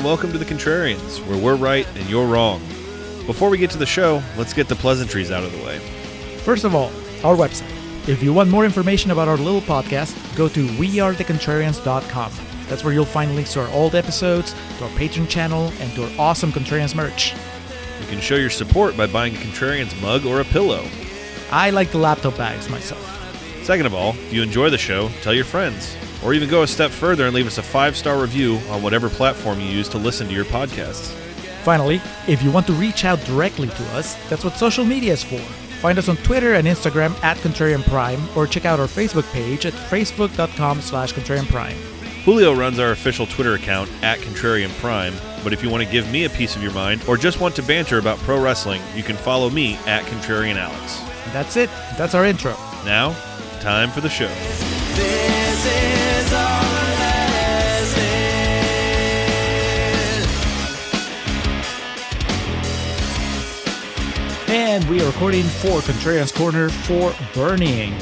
and welcome to The Contrarians, where we're right and you're wrong. Before we get to the show, let's get the pleasantries out of the way. First of all, our website. If you want more information about our little podcast, go to wearethecontrarians.com. That's where you'll find links to our old episodes, to our Patreon channel, and to our awesome Contrarians merch. You can show your support by buying a Contrarians mug or a pillow. I like the laptop bags myself. Second of all, if you enjoy the show, tell your friends. Or even go a step further and leave us a five star review on whatever platform you use to listen to your podcasts. Finally, if you want to reach out directly to us, that's what social media is for. Find us on Twitter and Instagram at Contrarian Prime, or check out our Facebook page at facebook.com slash Contrarian Prime. Julio runs our official Twitter account at Contrarian Prime, but if you want to give me a piece of your mind or just want to banter about pro wrestling, you can follow me at Contrarian Alex. That's it. That's our intro. Now, time for the show. And we are recording for Contrarian's Corner for Burning.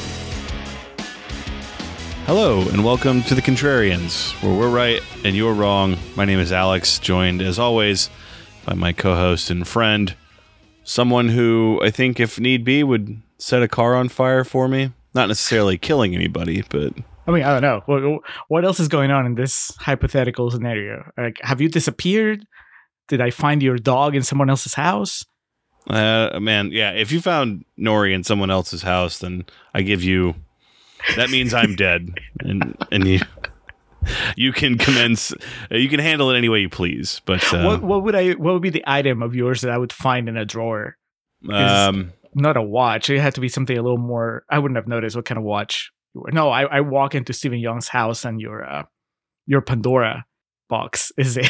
Hello, and welcome to the Contrarians, where we're right and you're wrong. My name is Alex, joined as always by my co host and friend, someone who I think, if need be, would set a car on fire for me. Not necessarily killing anybody, but I mean, I don't know. What, what else is going on in this hypothetical scenario? Like, have you disappeared? Did I find your dog in someone else's house? Uh, man, yeah, if you found Nori in someone else's house, then I give you. That means I'm dead, and and you you can commence. You can handle it any way you please, but uh, What what would I what would be the item of yours that I would find in a drawer? um, Not a watch. It had to be something a little more. I wouldn't have noticed what kind of watch. You were. No, I, I walk into Steven Yeun's house and your uh, your Pandora box is there.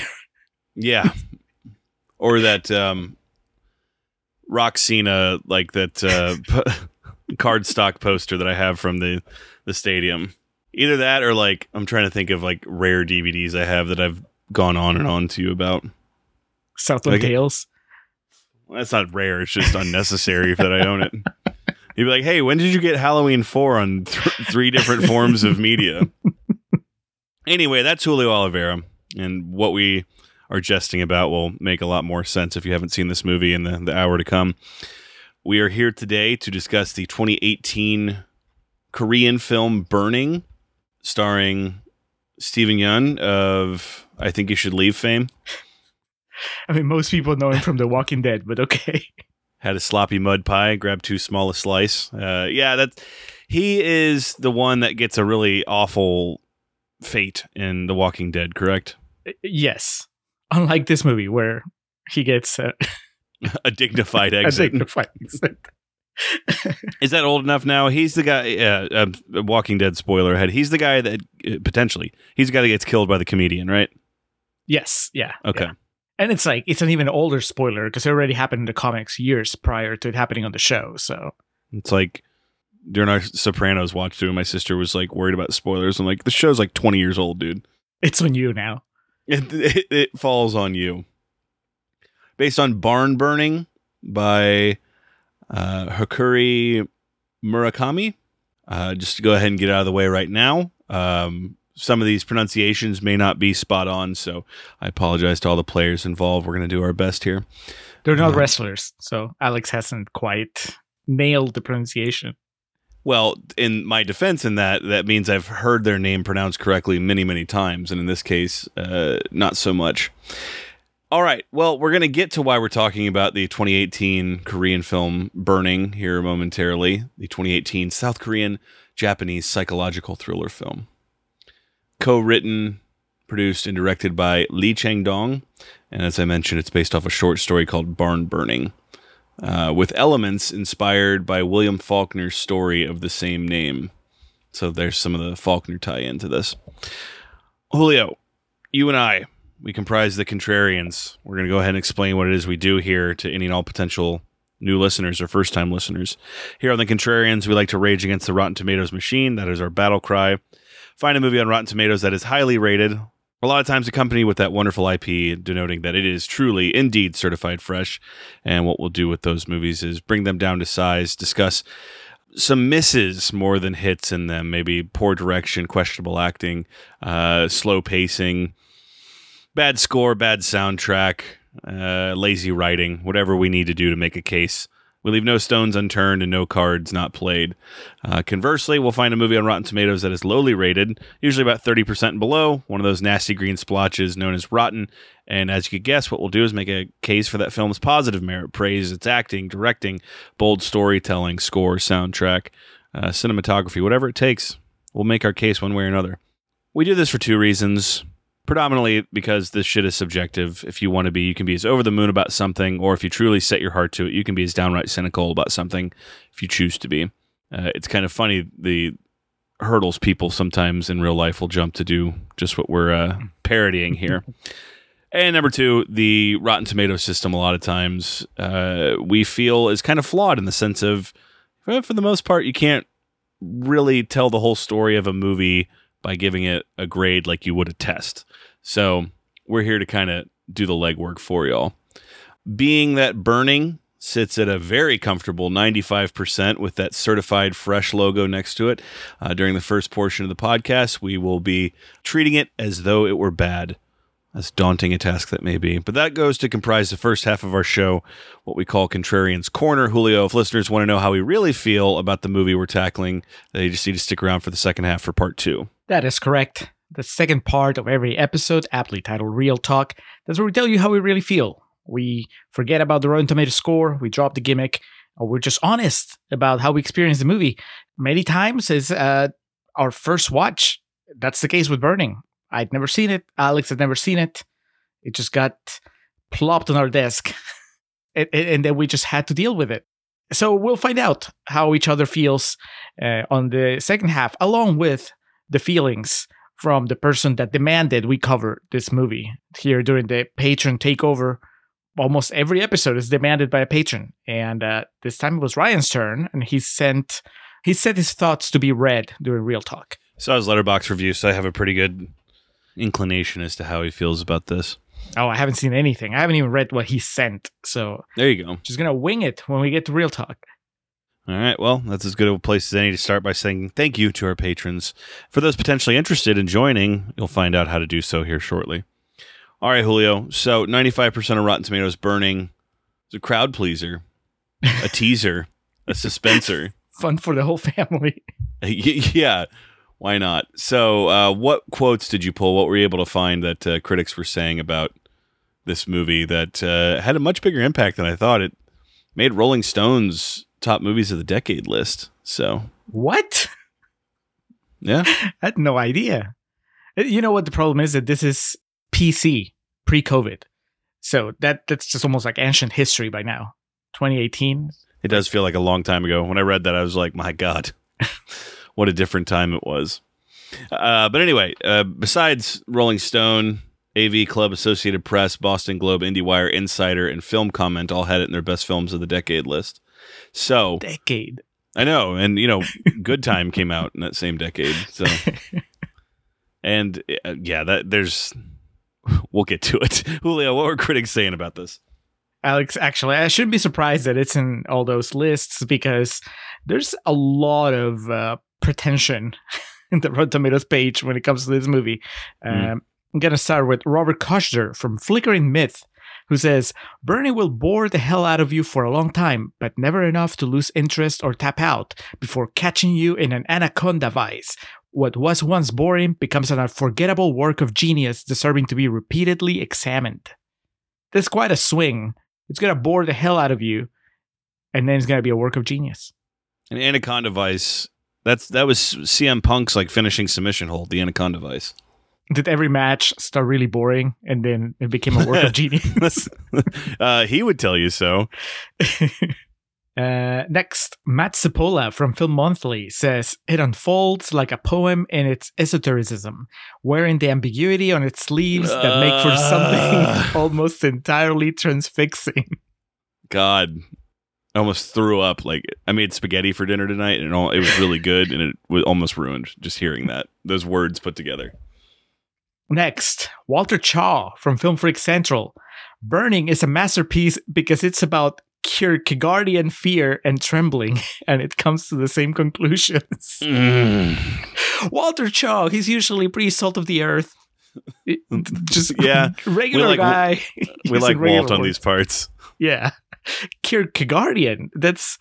Yeah. or that um Roxina like that uh p- card stock poster that I have from the the stadium. Either that or like I'm trying to think of like rare DVDs I have that I've gone on and on to you about. Southland Okay. Tales. Well, that's not rare, it's just unnecessary that I own it. You'd be like, "Hey, when did you get Halloween 4 on th- three different forms of media?" anyway, that's Julio Oliveira and what we are jesting about will make a lot more sense if you haven't seen this movie in the, the hour to come. We are here today to discuss the 2018 Korean film Burning, starring Steven Yeun of I Think You Should Leave fame. I mean, most people know him from The Walking Dead, but okay. Had a sloppy mud pie, grabbed too small a slice. Uh, yeah, that's he is the one that gets a really awful fate in The Walking Dead, correct? Yes. Unlike this movie where he gets uh, a dignified exit. a dignified exit. Is that old enough now? He's the guy. Uh, uh, Walking Dead spoiler ahead. He's the guy that uh, potentially he's the guy that gets killed by the comedian, right? yes. Yeah. Okay. yeah. And it's like it's an even older spoiler because it already happened in the comics years prior to it happening on the show. So It's like during our Sopranos watch through, my sister was like worried about spoilers. I'm like, the show's like 20 years old, dude. it's on you now. It, it, it falls on you. Based on Barn Burning by uh, Hakuri Murakami. Uh, just to go ahead and get out of the way right now. Um, some of these pronunciations may not be spot on, so I apologize to all the players involved. We're going to do our best here. They're not Yeah. wrestlers, so Alex hasn't quite nailed the pronunciation. Well, in my defense, in that that means I've heard their name pronounced correctly many, many times, and in this case, uh, not so much. All right. Well, we're going to get to why we're talking about the 2018 Korean film Burning here momentarily. The 2018 South Korean Japanese psychological thriller film, co-written, produced, and directed by Lee Chang Dong, and as I mentioned, it's based off a short story called Barn Burning uh, with elements inspired by William Faulkner's story of the same name. So there's some of the Faulkner tie into this. Julio, you and I, we comprise the Contrarians. We're going to go ahead and explain what it is we do here to any and all potential new listeners or first time listeners. Here on the Contrarians, we like to rage against the Rotten Tomatoes machine. That is our battle cry. Find a movie on Rotten Tomatoes that is highly rated, a lot of times accompanied with that wonderful IP denoting that it is truly, indeed, certified fresh. And what we'll do with those movies is bring them down to size, discuss some misses more than hits in them, maybe poor direction, questionable acting, uh, slow pacing, bad score, bad soundtrack, uh, lazy writing, whatever we need to do to make a case. We leave no stones unturned and no cards not played. Uh, conversely, we'll find a movie on Rotten Tomatoes that is lowly rated, usually about 30% and below, one of those nasty green splotches known as rotten. And as you could guess, what we'll do is make a case for that film's positive merit, praise its acting, directing, bold storytelling, score, soundtrack, uh, cinematography, whatever it takes. We'll make our case one way or another. We do this for two reasons predominantly because this shit is subjective. If you want to be, you can be as over the moon about something, or if you truly set your heart to it, you can be as downright cynical about something if you choose to be. Uh, it's kind of funny the hurdles people sometimes in real life will jump to do just what we're uh, parodying here. and number two, the Rotten Tomato system, a lot of times uh, we feel is kind of flawed in the sense of, for the most part, you can't really tell the whole story of a movie by giving it a grade like you would a test. So we're here to kind of do the legwork for y'all. Being that Burning sits at a very comfortable 95% with that certified fresh logo next to it, uh, during the first portion of the podcast, we will be treating it as though it were bad. As daunting a task that may be. But that goes to comprise the first half of our show, what we call Contrarian's Corner. Julio, if listeners want to know how we really feel about the movie we're tackling, they just need to stick around for the second half for part two. That is correct. The second part of every episode, aptly titled Real Talk, that's where we tell you how we really feel. We forget about the Rotten Tomato score, we drop the gimmick, or we're just honest about how we experience the movie. Many times is uh, our first watch. That's the case with Burning. I'd never seen it. Alex had never seen it. It just got plopped on our desk, and, and then we just had to deal with it. So we'll find out how each other feels uh, on the second half, along with the feelings from the person that demanded we cover this movie here during the patron takeover. Almost every episode is demanded by a patron, and uh, this time it was Ryan's turn, and he sent he set his thoughts to be read during Real Talk. So I was Letterboxd review, so I have a pretty good inclination as to how he feels about this. Oh, I haven't seen anything. I haven't even read what he sent, so There you go. just gonna wing it when we get to Real Talk. All right. Well, that's as good of a place as any to start by saying thank you to our patrons. For those potentially interested in joining, you'll find out how to do so here shortly. All right, Julio. So 95% of Rotten Tomatoes burning is a crowd pleaser, a teaser, a suspenser. Fun for the whole family. Yeah. Why not? So, uh, what quotes did you pull? What were you able to find that uh, critics were saying about this movie that uh, had a much bigger impact than I thought? It made Rolling Stone's top movies of the decade list. So, What? yeah. I had no idea. Uh, You know what the problem is that this is PC pre-COVID, so that that's just almost like ancient history by now. 2018. It does feel like a long time ago. When I read that, I was like, my God, what a different time it was. Uh, but anyway, uh, besides Rolling Stone, AV Club, Associated Press, Boston Globe, IndieWire, Insider, and Film Comment all had it in their best films of the decade list. So Decade. I know, and you know, Good Time came out in that same decade. So, and uh, yeah, that there's, we'll get to it. Julio, what were critics saying about this? Alex, actually, I shouldn't be surprised that it's in all those lists because there's a lot of uh, pretension in the Rotten Tomatoes page when it comes to this movie. Mm. Um, I'm going to start with Robert Kushner from Flickering Myth, who says Burning will bore the hell out of you for a long time, but never enough to lose interest or tap out before catching you in an anaconda vice. What was once boring becomes an unforgettable work of genius deserving to be repeatedly examined. That's quite a swing. It's going to bore the hell out of you, and then it's going to be a work of genius. An Anaconda Vice. That's that was CM Punk's like finishing submission hold, the Anaconda Vice. Did every match start really boring, and then it became a work of genius? uh, he would tell you so. Uh, next, Matt Cipolla from Film Monthly says it unfolds like a poem in its esotericism, wearing the ambiguity on its sleeves that make for Ah. something almost entirely transfixing. God, I almost threw up. Like I made spaghetti for dinner tonight, and all, it was really good, and it was almost ruined just hearing that those words put together. Next, Walter Chaw from Film Freak Central. Burning is a masterpiece because it's about Kierkegaardian fear and trembling, and it comes to the same conclusions. Mm. Walter Chaw, he's usually pretty salt of the earth. Just Yeah. regular like- guy. we using like Walt on these parts. Yeah. Kierkegaardian. That's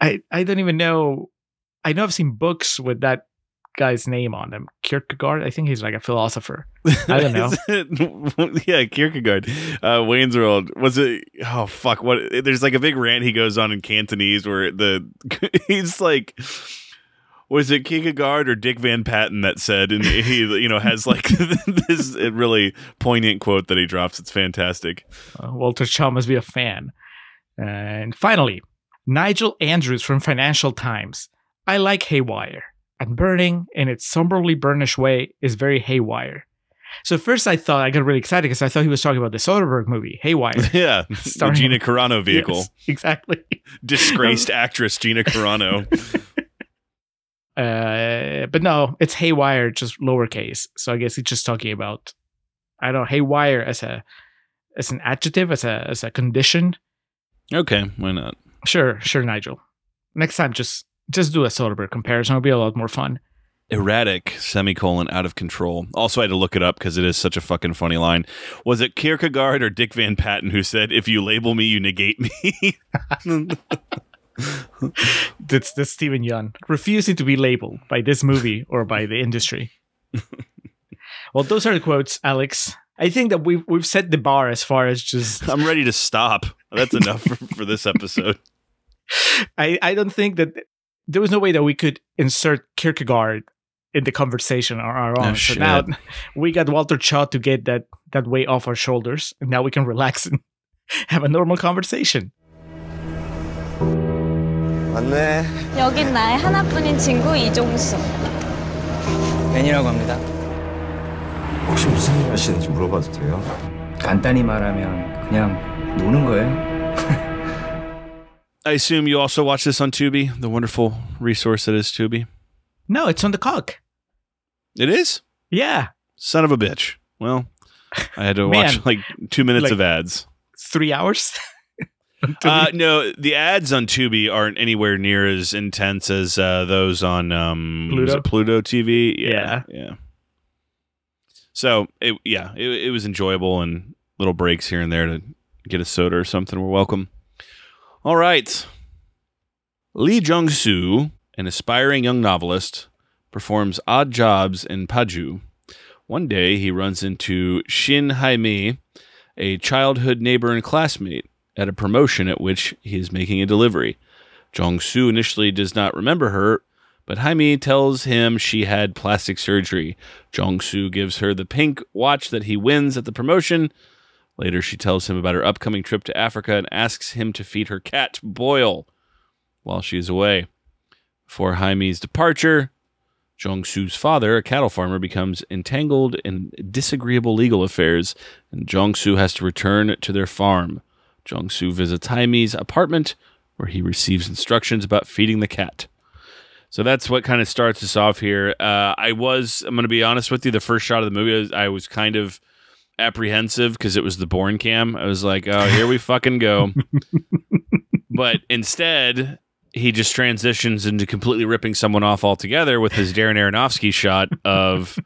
I I don't even know. I know I've seen books with that guy's name on them. Kierkegaard. I think he's like a philosopher. I don't know. yeah, Kierkegaard. Uh, Wayne's World was it? Oh fuck! What? There's like a big rant he goes on in Cantonese where the he's like. Was it Kierkegaard or Dick Van Patten that said, and he, you know, has like this really poignant quote that he drops. It's fantastic. Uh, Walter Shaw must be a fan. And finally, Nigel Andrews from Financial Times. I like Haywire, and Burning, in its somberly burnish way, is very Haywire. So first I thought I got really excited because I thought he was talking about the Soderbergh movie, Haywire. Yeah, the Gina Carano vehicle, Yes, exactly. disgraced actress Gina Carano. Uh, but no, it's Haywire, just lowercase. So I guess he's just talking about, I don't know, Haywire as a as an adjective, as a as a condition. okay, why not? Sure, sure, Nigel. Next time, just just do a Soderbergh comparison. It'll be a lot more fun. erratic semicolon out of control also i had to look it up because it is such a fucking funny line was it kierkegaard or dick van patten who said if you label me you negate me That's that's Steven Yeun refusing to be labeled by this movie or by the industry. well, those are the quotes, Alex. I think that we've we've set the bar as far as just i'm ready to stop that's enough for, for this episode I, I don't think that there was no way that we could insert Kierkegaard in the conversation on our own. Oh, so shit. now we got Walter Chaw to get that that weight off our shoulders, and now we can relax and have a normal conversation. 맞네. 여긴 나의 하나뿐인 친구 이종수. 벤이라고 합니다. 혹시 무슨 일 하시는지 물어봐도 돼요? 간단히 말하면 그냥 노는 거예요. i assume you also watch this on tubi the wonderful resource that is tubi No, it's on the cock. it is Yeah, son of a bitch well i had to Man. watch like two minutes Like- of ads three hours. Uh, no, the ads on Tubi aren't anywhere near as intense as uh, those on um, Pluto? Pluto TV. Yeah. yeah. So it, yeah, it, it was enjoyable and little breaks here and there to get a soda or something. We're welcome. All right, Lee Jung Soo, an aspiring young novelist, performs odd jobs in Paju. One day, he runs into Shin Haimi, a childhood neighbor and classmate at a promotion at which he is making a delivery. Jong Soo initially does not remember her, but Jaime tells him she had plastic surgery. Jong Soo gives her the pink watch that he wins at the promotion. Later, she tells him about her upcoming trip to Africa and asks him to feed her cat Boyle while she is away. Before Jaime's departure, Jong Soo's father, a cattle farmer, becomes entangled in disagreeable legal affairs, and Jong Soo has to return to their farm. Jong Soo visits Jaime's apartment, where he receives instructions about feeding the cat. So that's what kind of starts us off here. Uh, I was, I'm going to be honest with you, the first shot of the movie, I was, I was kind of apprehensive because it was the Bourne cam. I was like, oh, here we fucking go. but instead, he just transitions into completely ripping someone off altogether with his Darren Aronofsky shot of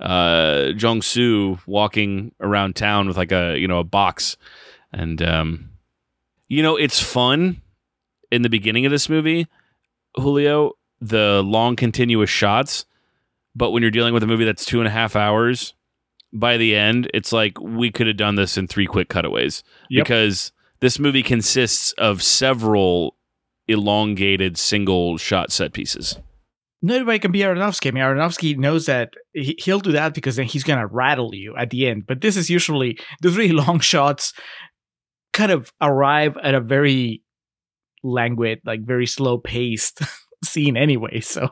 uh, Jong Soo walking around town with like a you know a box, and um, you know it's fun in the beginning of this movie, Julio, the long continuous shots, but when you're dealing with a movie that's two and a half hours, by the end, it's like we could have done this in three quick cutaways Yep. because this movie consists of several elongated single shot set pieces. Not everybody can be Aronofsky. I mean, Aronofsky knows that he, he'll do that because then he's gonna rattle you at the end. But this is usually the really long shots, kind of arrive at a very languid, like very slow paced scene anyway. So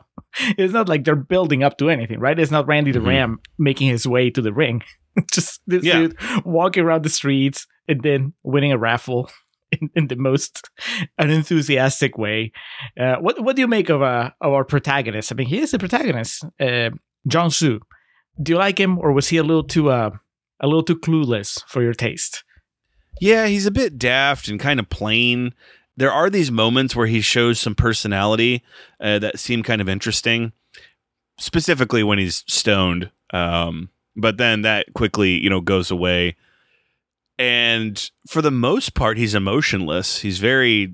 it's not like they're building up to anything, right? It's not Randy the Mhm. Ram making his way to the ring. Just this Yeah. dude walking around the streets and then winning a raffle in, in the most unenthusiastic way. Uh, what what do you make of uh, of our protagonist? I mean, he is the protagonist, uh, John Soo. Do you like him, or was he a little too uh, a little too clueless for your taste? Yeah, he's a bit daft and kind of plain. There are these moments where he shows some personality uh, that seem kind of interesting, specifically when he's stoned. Um, but then that quickly, you know, goes away. And for the most part, he's emotionless. He's very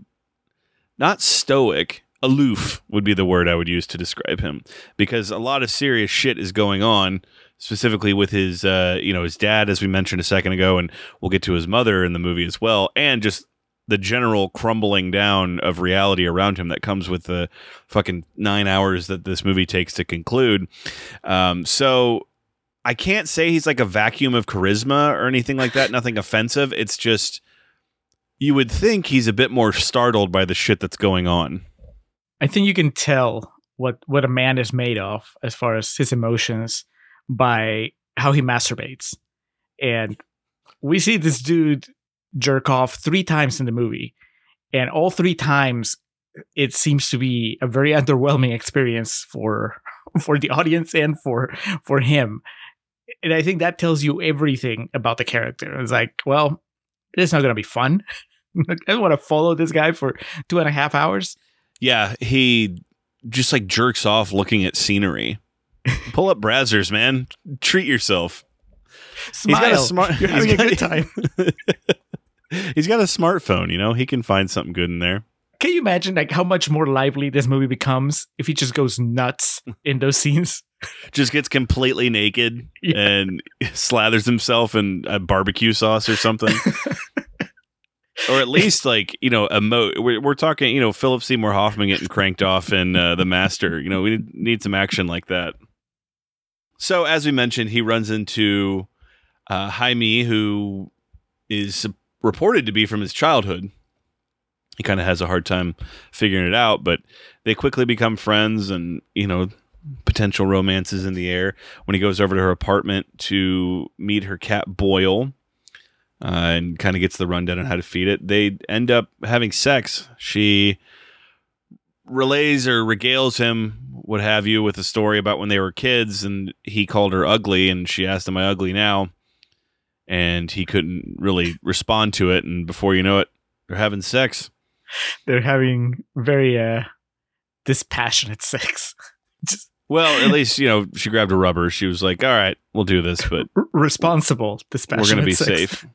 not stoic, aloof would be the word I would use to describe him because a lot of serious shit is going on specifically with his uh, you know his dad as we mentioned a second ago and we'll get to his mother in the movie as well and just the general crumbling down of reality around him that comes with the fucking 9 hours that this movie takes to conclude. Um, so I can't say he's like a vacuum of charisma or anything like that nothing offensive. It's just you would think he's a bit more startled by the shit that's going on. I think you can tell what what a man is made of as far as his emotions by how he masturbates. And we see this dude jerk off three times in the movie, and all three times it seems to be a very underwhelming experience for for the audience and for for him. And I think that tells you everything about the character. It's like, well, it's not gonna be fun. I don't want to follow this guy for two and a half hours. Yeah, he just like jerks off looking at scenery. Pull up Brazzers, man. Treat yourself. Smile. got a smart- You're having a good time. He's got a smartphone, you know. He can find something good in there. Can you imagine like how much more lively this movie becomes if he just goes nuts in those scenes? Just gets completely naked Yeah. and slathers himself in a barbecue sauce or something. or at least like you know emote. We're, we're talking you know Philip Seymour Hoffman getting cranked off in uh, the Master. You know we need, need some action like that. So as we mentioned, he runs into uh, Jaime, who is reported to be from his childhood. He kind of has a hard time figuring it out, but they quickly become friends, and you know potential romances in the air when he goes over to her apartment to meet her cat Boyle uh, and kind of gets the rundown on how to feed it. They end up having sex. She relays or regales him, what have you, with a story about when they were kids and he called her ugly and she asked, Am I ugly now? And he couldn't really respond to it. And before you know it, they're having sex. They're having very uh dispassionate sex. just Well, at least, you know, she grabbed a rubber. She was like, All right, we'll do this, but responsible dispassionate we're gonna be sex. safe.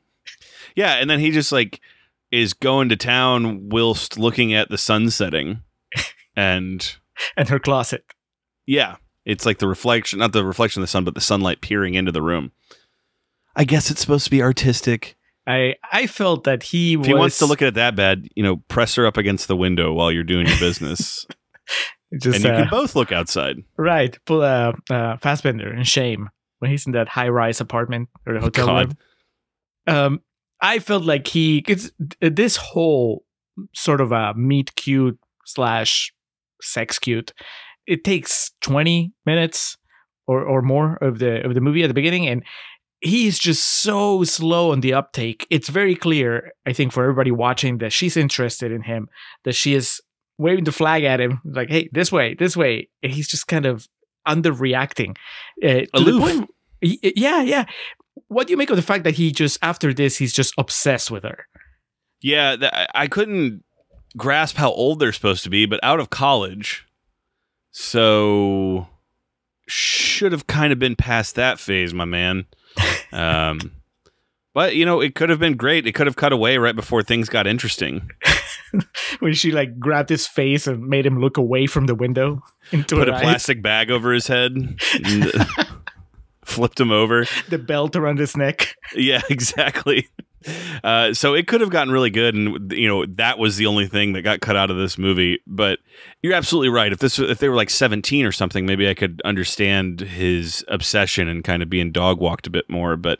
Yeah, and then he just like is going to town whilst looking at the sun setting, and And her closet. yeah, it's like the reflection, not the reflection of the sun, but the sunlight peering into the room. I guess it's supposed to be artistic. I I felt that he If was he wants to look at it that bad, you know, press her up against the window while you're doing your business, just and you uh, can both look outside. right pull a uh, Fassbender in shame when he's in that high rise apartment or the hotel God. room. Um, I felt like he cause this whole sort of a meet cute slash sex cute. It takes twenty minutes or or more of the of the movie at the beginning, and he's just so slow on the uptake. It's very clear, I think, for everybody watching that she's interested in him, that she is waving the flag at him, like, "Hey, this way, this way." And he's just kind of underreacting. Uh, to the Aloof. point- yeah, yeah. What do you make of the fact that he just after this he's just obsessed with her? Yeah, th- I couldn't grasp how old they're supposed to be, but out of college, so should have kind of been past that phase, my man. Um, but you know, it could have been great. It could have cut away right before things got interesting. when she like grabbed his face and made him look away from the window into Put a eyes, plastic bag over his head, and flipped him over. the belt around his neck. Yeah, exactly. Uh, so it could have gotten really good, and you know that was the only thing that got cut out of this movie. But you're absolutely right. If this, if they were like 17 or something, maybe I could understand his obsession and kind of being dog walked a bit more. But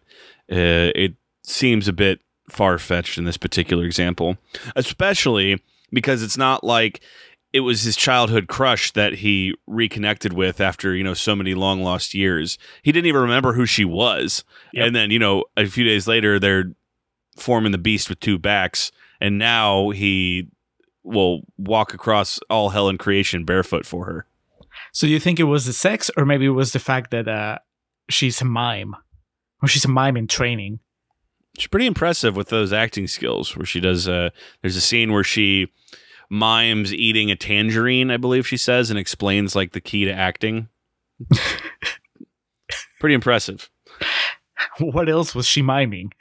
uh, it seems a bit far fetched in this particular example, especially because it's not like it was his childhood crush that he reconnected with after you know so many long lost years. He didn't even remember who she was, Yep. and then you know a few days later they're forming the beast with two backs, and now he will walk across all hell and creation barefoot for her. So you think it was the sex, or maybe it was the fact that uh, she's a mime, or she's a mime in training? She's pretty impressive with those acting skills. Where she does, uh, there's a scene where she mimes eating a tangerine, I believe she says, and explains like the key to acting. pretty impressive. what else was she miming?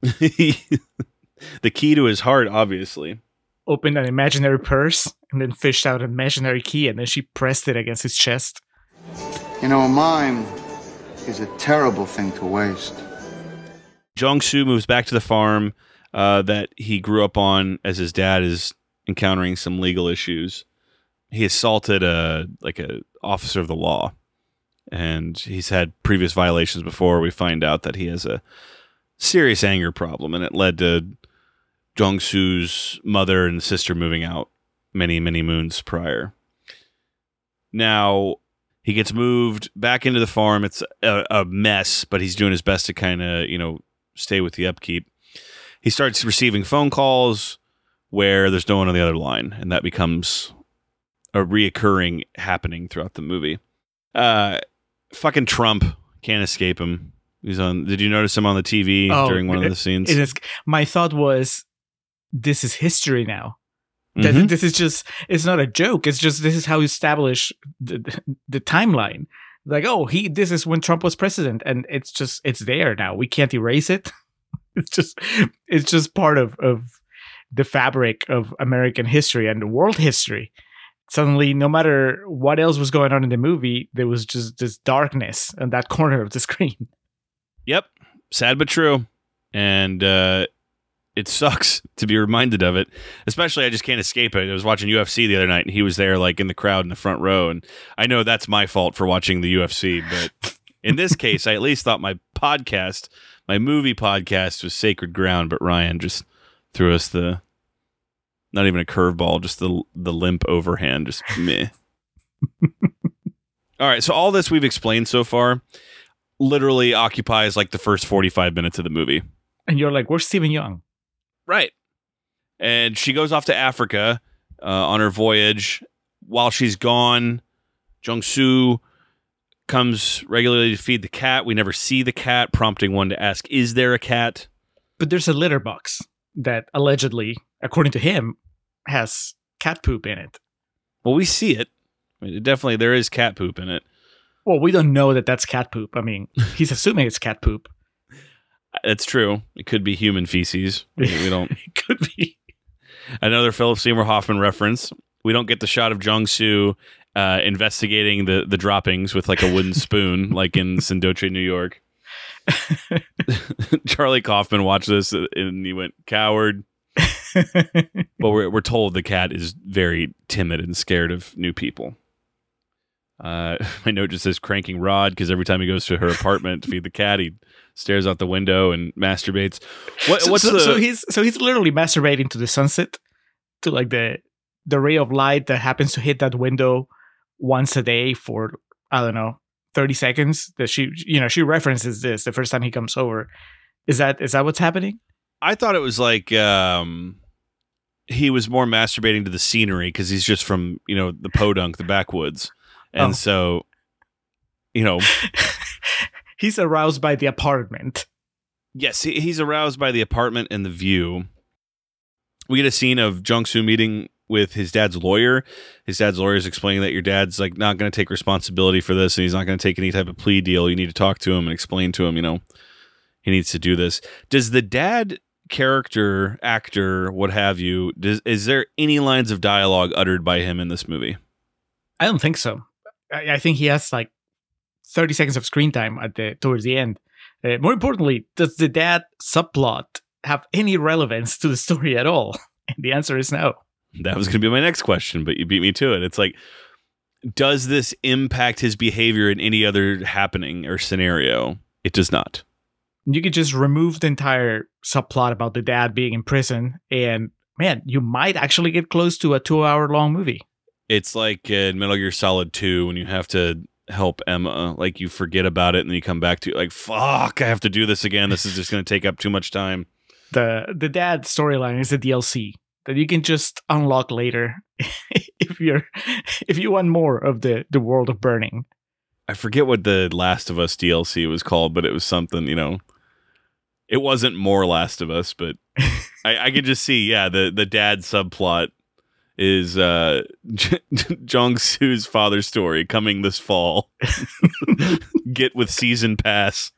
the key to his heart, obviously. Opened an imaginary purse and then fished out an imaginary key and then she pressed it against his chest. You know, a mime is a terrible thing to waste. Jong Soo moves back to the farm uh, that he grew up on as his dad is encountering some legal issues. He assaulted a like a officer of the law, and he's had previous violations before. We find out that he has a serious anger problem, and it led to Jong Soo's mother and sister moving out many many moons prior. Now he gets moved back into the farm. It's a, a mess, but he's doing his best to kind of you know stay with the upkeep. He starts receiving phone calls where there's no one on the other line, and that becomes a reoccurring happening throughout the movie. Uh, fucking Trump can't escape him. He's on. Did you notice him on the TV Oh, during one of the scenes? It is, my thought was, this is history now. That Mhm. This is just, it's not a joke. It's just, this is how you establish the, the timeline. Like, oh, he, this is when Trump was president. And it's just, it's there now. We can't erase it. It's just, it's just part of, of the fabric of American history and world history. Suddenly, no matter what else was going on in the movie, there was just this darkness in that corner of the screen. Yep. Sad but true. And uh, it sucks to be reminded of it. Especially, I just can't escape it. I was watching UFC the other night, and he was there, like in the crowd in the front row. And I know that's my fault for watching the UFC, but in this case, I at least thought my podcast, my movie podcast, was sacred ground. But Ryan just threw us the. Not even a curveball, just the the limp overhand, just meh. all right, so all this we've explained so far literally occupies like the first 45 minutes of the movie. And you're like, where's Steven Yeun? Right. And she goes off to Africa uh, on her voyage. While she's gone, Jung Soo comes regularly to feed the cat. We never see the cat, prompting one to ask, Is there a cat? But there's a litter box that allegedly, according to him, has cat poop in it. Well, we see it. I mean, definitely, there is cat poop in it. Well, we don't know that that's cat poop. I mean, he's assuming it's cat poop. That's true. It could be human feces. We don't. It could be. Another Philip Seymour Hoffman reference. We don't get the shot of Jong Soo uh, investigating the the droppings with like a wooden spoon, like in Synecdoche, New York. Charlie Kaufman watched this uh, and he went coward. But we're we're told the cat is very timid and scared of new people. Uh, my note just says cranking Rod because every time he goes to her apartment to feed the cat, he stares out the window and masturbates. What, so, what's so, the? so he's so he's literally masturbating to the sunset, to like the the ray of light that happens to hit that window once a day for I don't know thirty seconds. That she you know she references this the first time he comes over. Is that is that what's happening? I thought it was like um, he was more masturbating to the scenery because he's just from you know the podunk, the backwoods, and Oh. so you know he's aroused by the apartment. yes, he, he's aroused by the apartment and the view. We get a scene of Jung Soo meeting with his dad's lawyer. His dad's lawyer is explaining that your dad's like not going to take responsibility for this, and he's not going to take any type of plea deal. You need to talk to him and explain to him, you know, he needs to do this. Does the dad character, actor, what have you, does, is there any lines of dialogue uttered by him in this movie? I don't think so. I, I think he has like 30 seconds of screen time at the towards the end. Uh, more importantly, does the dad subplot have any relevance to the story at all? And the answer is no. That was going to be my next question, but you beat me to it. It's like, does this impact his behavior in any other happening or scenario? It does not. You could just remove the entire subplot about the dad being in prison, and man, you might actually get close to a two-hour long movie. It's like in Metal Gear Solid 2 when you have to help Emma, like you forget about it and then you come back to like, fuck, I have to do this again. This is just going to take up too much time. the The dad storyline is a DLC that you can just unlock later if you're if you want more of the the world of burning. I forget what the Last of Us DLC was called, but it was something, you know. It wasn't more Last of Us, but I, I could just see, yeah, the the dad subplot is uh Jong Soo's father story coming this fall. Get with season pass.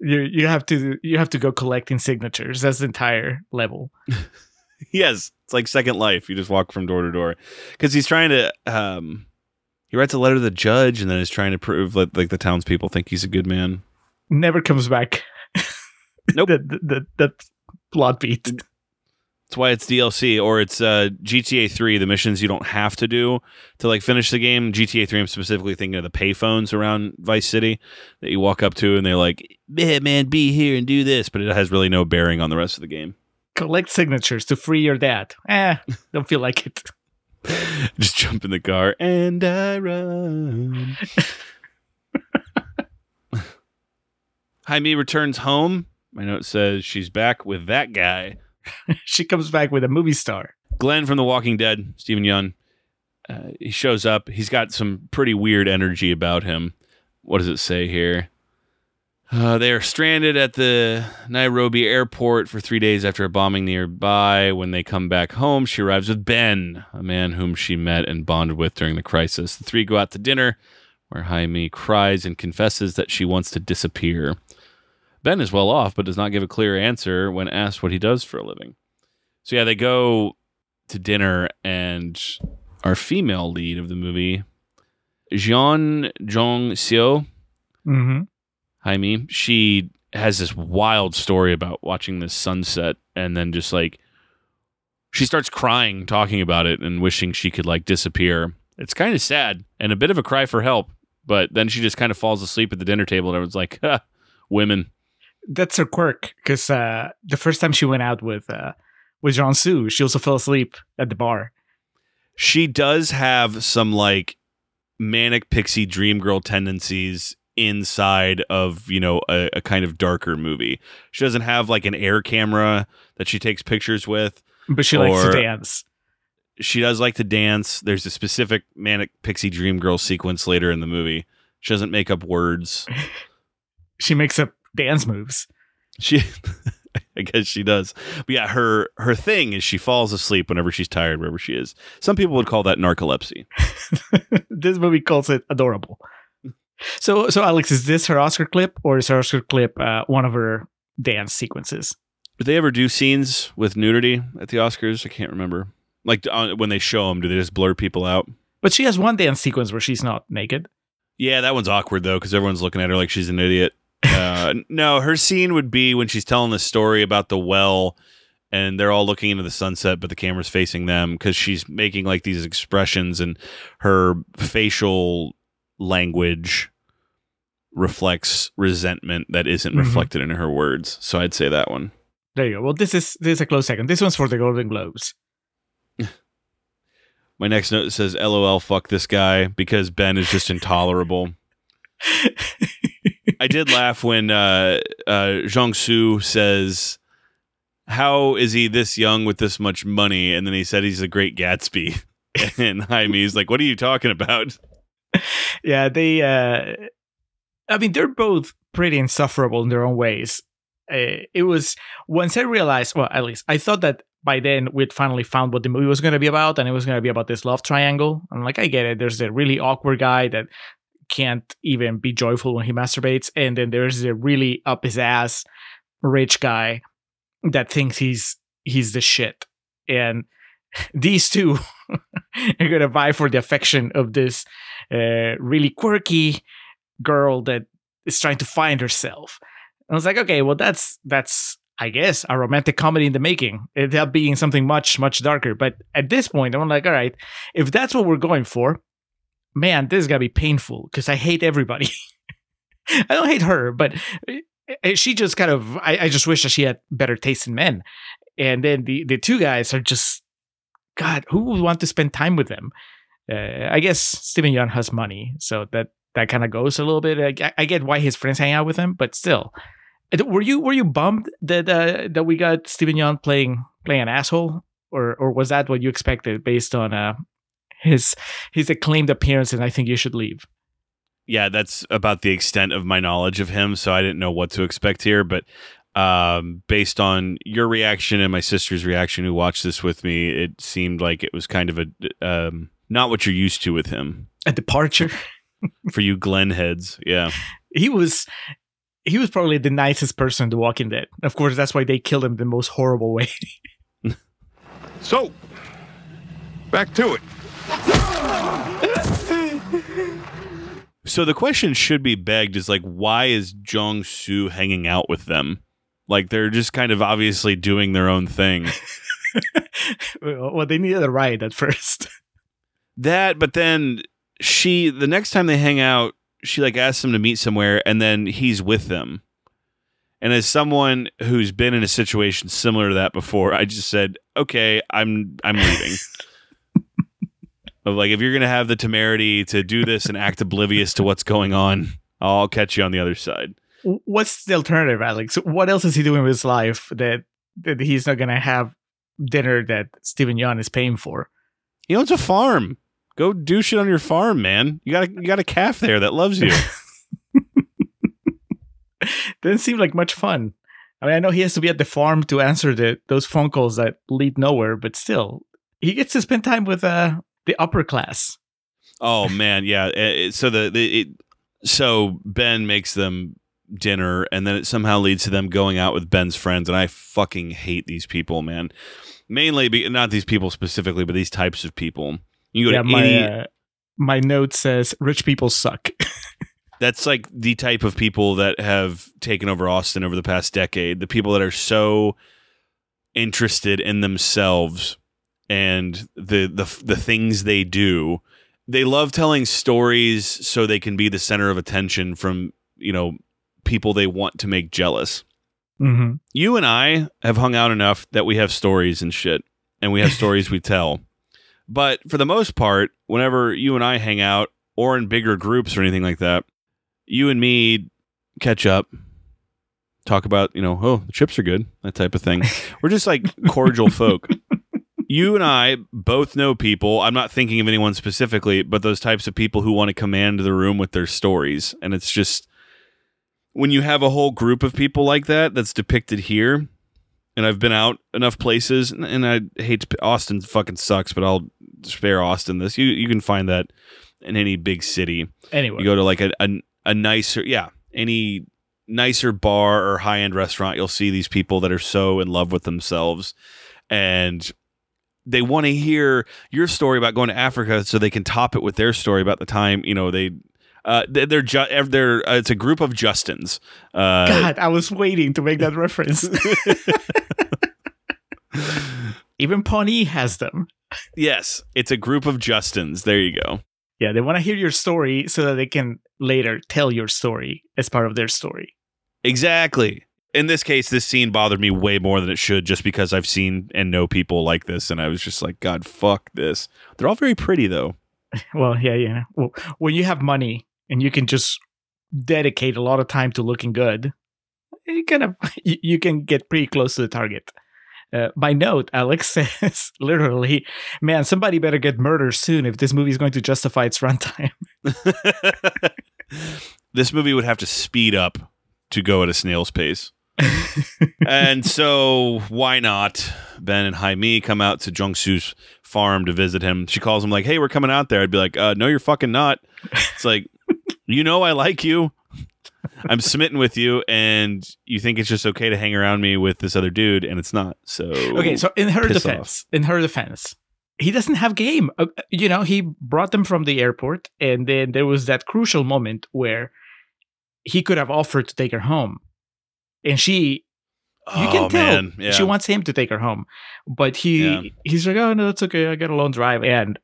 you you have to you have to go collecting signatures. That's the entire level. yes, it's like Second Life. You just walk from door to door because he's trying to. Um, he writes a letter to the judge and then is trying to prove that like the townspeople think he's a good man. Never comes back. Nope. that, the, the plot beat. That's why it's DLC or it's uh, GTA 3, the missions you don't have to do to like finish the game. GTA 3, I'm specifically thinking of the payphones around Vice City that you walk up to and they're like, yeah, man, be here and do this. But it has really no bearing on the rest of the game. Collect signatures to free your dad. Eh, don't feel like it. Just jump in the car and I run. Jaime returns home. My note says she's back with that guy. she comes back with a movie star. Glenn from The Walking Dead, Steven Yeun. Uh, he shows up. He's got some pretty weird energy about him. What does it say here? Uh, they are stranded at the Nairobi airport for three days after a bombing nearby. When they come back home, she arrives with Ben, a man whom she met and bonded with during the crisis. The three go out to dinner, where Jaime cries and confesses that she wants to disappear. Ben is well off, but does not give a clear answer when asked what he does for a living. So, yeah, they go to dinner, and our female lead of the movie, Jean Jong Seo, Mm-hmm. Jaime, she has this wild story about watching this sunset and then just like she starts crying talking about it and wishing she could like disappear. It's kind of sad and a bit of a cry for help, but then she just kind of falls asleep at the dinner table and everyone's like, huh, women. That's her quirk because uh, the first time she went out with uh, with Jean Su, she also fell asleep at the bar. She does have some like manic pixie dream girl tendencies inside of you know a, a kind of darker movie. She doesn't have like an air camera that she takes pictures with. But she likes to dance. she does like to dance. There's a specific manic pixie dream girl sequence later in the movie. She doesn't make up words. She makes up dance moves. She I guess she does. But yeah, her her thing is she falls asleep whenever she's tired, wherever she is. Some people would call that narcolepsy. this movie calls it adorable. So, so Alex, is this her Oscar clip, or is her Oscar clip uh, one of her dance sequences? Did they ever do scenes with nudity at the Oscars? I can't remember. Like uh, when they show them, do they just blur people out? But she has one dance sequence where she's not naked. Yeah, that one's awkward though because everyone's looking at her like she's an idiot. Uh, no, her scene would be when she's telling the story about the well, and they're all looking into the sunset, but the camera's facing them because she's making like these expressions, and her facial language reflects resentment that isn't Mhm. reflected in her words. So I'd say that one. There you go. Well, this is this is a close second. This one's for the Golden Globes. My next note says, "LOL, fuck this guy," because Ben is just intolerable. I did laugh when uh, uh, Zhang Su says, "How is he this young with this much money?" And then he said he's a great Gatsby. and Jaime's like, "What are you talking about?" yeah, they. Uh, I mean, they're both pretty insufferable in their own ways. Uh, it was once I realized, well, at least I thought that by then we'd finally found what the movie was going to be about, and it was going to be about this love triangle. I'm like, I get it. There's a really awkward guy that can't even be joyful when he masturbates, and then there's a really up his ass rich guy that thinks he's he's the shit, and these two are gonna vie for the affection of this uh, really quirky girl that is trying to find herself. I was like, okay, well, that's that's I guess a romantic comedy in the making. It ended up being something much much darker. But at this point, I'm like, all right, if that's what we're going for, man, this is gonna be painful because I hate everybody. I don't hate her, but uh, she just kind of I, I just wish that she had better taste in men. And then the the two guys are just God, who would want to spend time with them? Uh, I guess Steven Yeun has money, so that that kind of goes a little bit. I, I get why his friends hang out with him, but still, were you were you bummed that uh, that we got Steven Yeun playing playing an asshole, or or was that what you expected based on uh, his his acclaimed appearance? And I think you should leave. Yeah, that's about the extent of my knowledge of him, so I didn't know what to expect here. But um, based on your reaction and my sister's reaction, who watched this with me, it seemed like it was kind of a um, not what you're used to with him. A departure. For you Glenn heads, yeah. he was he was probably the nicest person in The Walking Dead. Of course, that's why they killed him the most horrible way. So, back to it. So the question should be begged is like, why is Jong Soo hanging out with them? Like they're just kind of obviously doing their own thing. well, they needed a ride at first. that, but then she, the next time they hang out, she like asks him to meet somewhere, and then he's with them. And as someone who's been in a situation similar to that before, I just said, "Okay, I'm I'm leaving." of like, if you're gonna have the temerity to do this and act oblivious to what's going on, I'll catch you on the other side. What's the alternative, Alex? What else is he doing with his life that that he's not gonna have dinner that Steven Yeun is paying for? He owns a farm. Go do shit on your farm, man. You got a, you got a calf there that loves you. Doesn't seem like much fun. I mean, I know he has to be at the farm to answer the those phone calls that lead nowhere, but still, he gets to spend time with uh, the upper class. oh man, yeah. Uh, So the, the it, so Ben makes them dinner, and then it somehow leads to them going out with Ben's friends, and I fucking hate these people, man. Mainly, be, not these people specifically, but these types of people. You go yeah, to my any. uh, my note says rich people suck. that's like the type of people that have taken over Austin over the past decade. The people that are so interested in themselves and the the the things they do. They love telling stories so they can be the center of attention from, you know, people they want to make jealous. hmm You and I have hung out enough that we have stories and shit and we have stories we tell. But for the most part, whenever you and I hang out or in bigger groups or anything like that, you and me catch up, talk about, you know, oh, the chips are good, that type of thing. We're just like cordial folk. You and I both know people. I'm not thinking of anyone specifically, but those types of people who want to command the room with their stories. And it's just when you have a whole group of people like that that's depicted here, and I've been out enough places, and, and I hate to, Austin fucking sucks, but I'll spare Austin this. You you can find that in any big city. Anyway, You go to like a, a a nicer, yeah, any nicer bar or high end restaurant, you'll see these people that are so in love with themselves, and they want to hear your story about going to Africa, so they can top it with their story about the time you know they. Uh, they're ju- they're uh, it's a group of Justins. Uh, God, I was waiting to make that reference. Even Pawnee has them. Yes, it's a group of Justins. There you go. Yeah, they want to hear your story so that they can later tell your story as part of their story. Exactly. In this case, this scene bothered me way more than it should just because I've seen and know people like this. And I was just like, God, fuck this. They're all very pretty, though. Well, yeah, yeah. Well, when you have money and you can just dedicate a lot of time to looking good, you kind of you, you can get pretty close to the target. Uh, my note, Alex says literally, man, somebody better get murdered soon if this movie is going to justify its runtime. this movie would have to speed up to go at a snail's pace. And so, why not? Ben and Jaime come out to Jungsu's farm to visit him. She calls him, like, hey, we're coming out there. I'd be like, uh, no, you're fucking not. It's like, you know, I like you. I'm smitten with you, and you think it's just okay to hang around me with this other dude, and it's not. So Okay, so in her defense, in her defense, he doesn't have game. Uh, you know, he brought them from the airport, and then there was that crucial moment where he could have offered to take her home, and she. You can Oh, tell yeah. she wants him to take her home, but he Yeah. he's like, "Oh no, that's okay. I got a long drive." And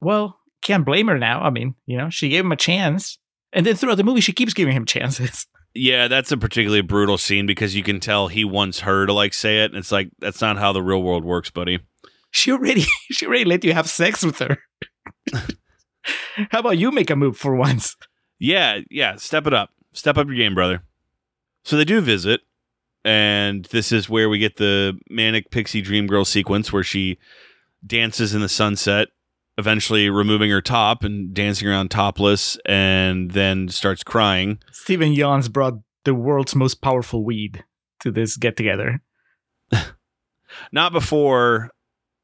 well, can't blame her now. I mean, you know, she gave him a chance, and then throughout the movie, she keeps giving him chances. Yeah, that's a particularly brutal scene because you can tell he wants her to like say it, and it's like that's not how the real world works, buddy. She already she already let you have sex with her. How about you make a move for once? Yeah, yeah, step it up. Step up your game, brother. So they do visit, and this is where we get the manic pixie dream girl sequence where she dances in the sunset, eventually removing her top and dancing around topless, and then starts crying. Steven Yeun's brought the world's most powerful weed to this get together. Not before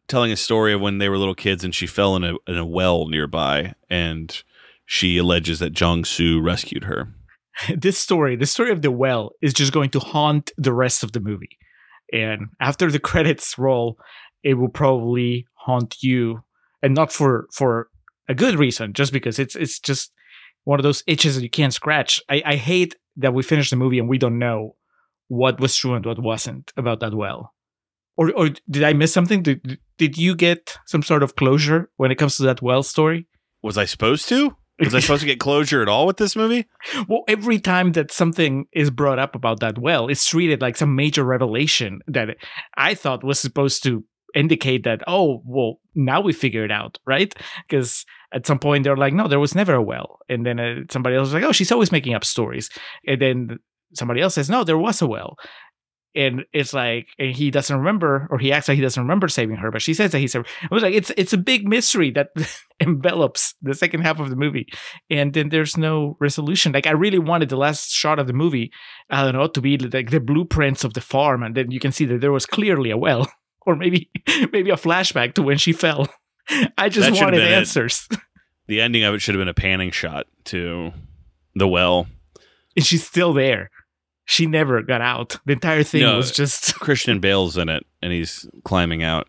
telling a story of when they were little kids and she fell in a in a well nearby, and she alleges that Jong Soo rescued her. this story, the story of the well, is just going to haunt the rest of the movie. And after the credits roll, it will probably haunt you, and not for for a good reason, just because it's it's just one of those itches that you can't scratch. I, I hate that we finished the movie and we don't know what was true and what wasn't about that well. Or or did I miss something? Did did you get some sort of closure when it comes to that well story? Was I supposed to? Was I supposed to get closure at all with this movie? Well, every time that something is brought up about that well, it's treated like some major revelation that I thought was supposed to indicate that, oh, well, now we figure it out, right? Because at some point they're like, no, there was never a well. And then uh, somebody else is like, oh, she's always making up stories. And then somebody else says, no, there was a well. And it's like, and he doesn't remember, or he acts like he doesn't remember saving her, but she says that he he's. I was like, it's it's a big mystery that envelops the second half of the movie, and then there's no resolution. Like I really wanted the last shot of the movie, I don't know, to be like the blueprints of the farm, and then you can see that there was clearly a well, or maybe maybe a flashback to when she fell. I just That wanted been it. answers, The ending of it should have been a panning shot to the well. and she's still there. She never got out. The entire thing No. was just Christian Bale's in it and he's climbing out.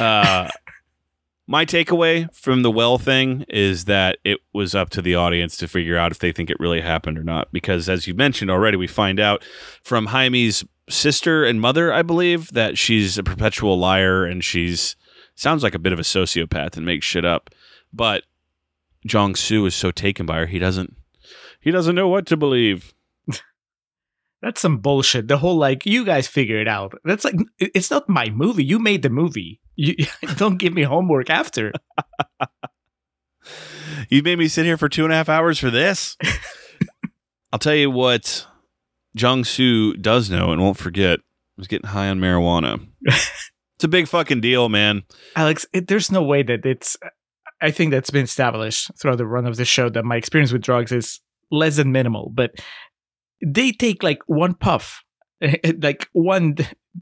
Uh, my takeaway from the well thing is that it was up to the audience to figure out if they think it really happened or not. Because as you mentioned already, we find out from Jaime's sister and mother, I believe, that she's a perpetual liar and she's sounds like a bit of a sociopath and makes shit up. But Jong Soo is so taken by her, he doesn't he doesn't know what to believe. That's some bullshit. The whole like you guys figure it out. That's like it's not my movie. You made the movie. You don't give me homework after. You made me sit here for two and a half hours for this. I'll tell you what Jung Soo does know and won't forget was getting high on marijuana. it's a big fucking deal, man. Alex, it, there's no way that it's. I think that's been established throughout the run of the show that my experience with drugs is less than minimal, but they take like one puff, like one.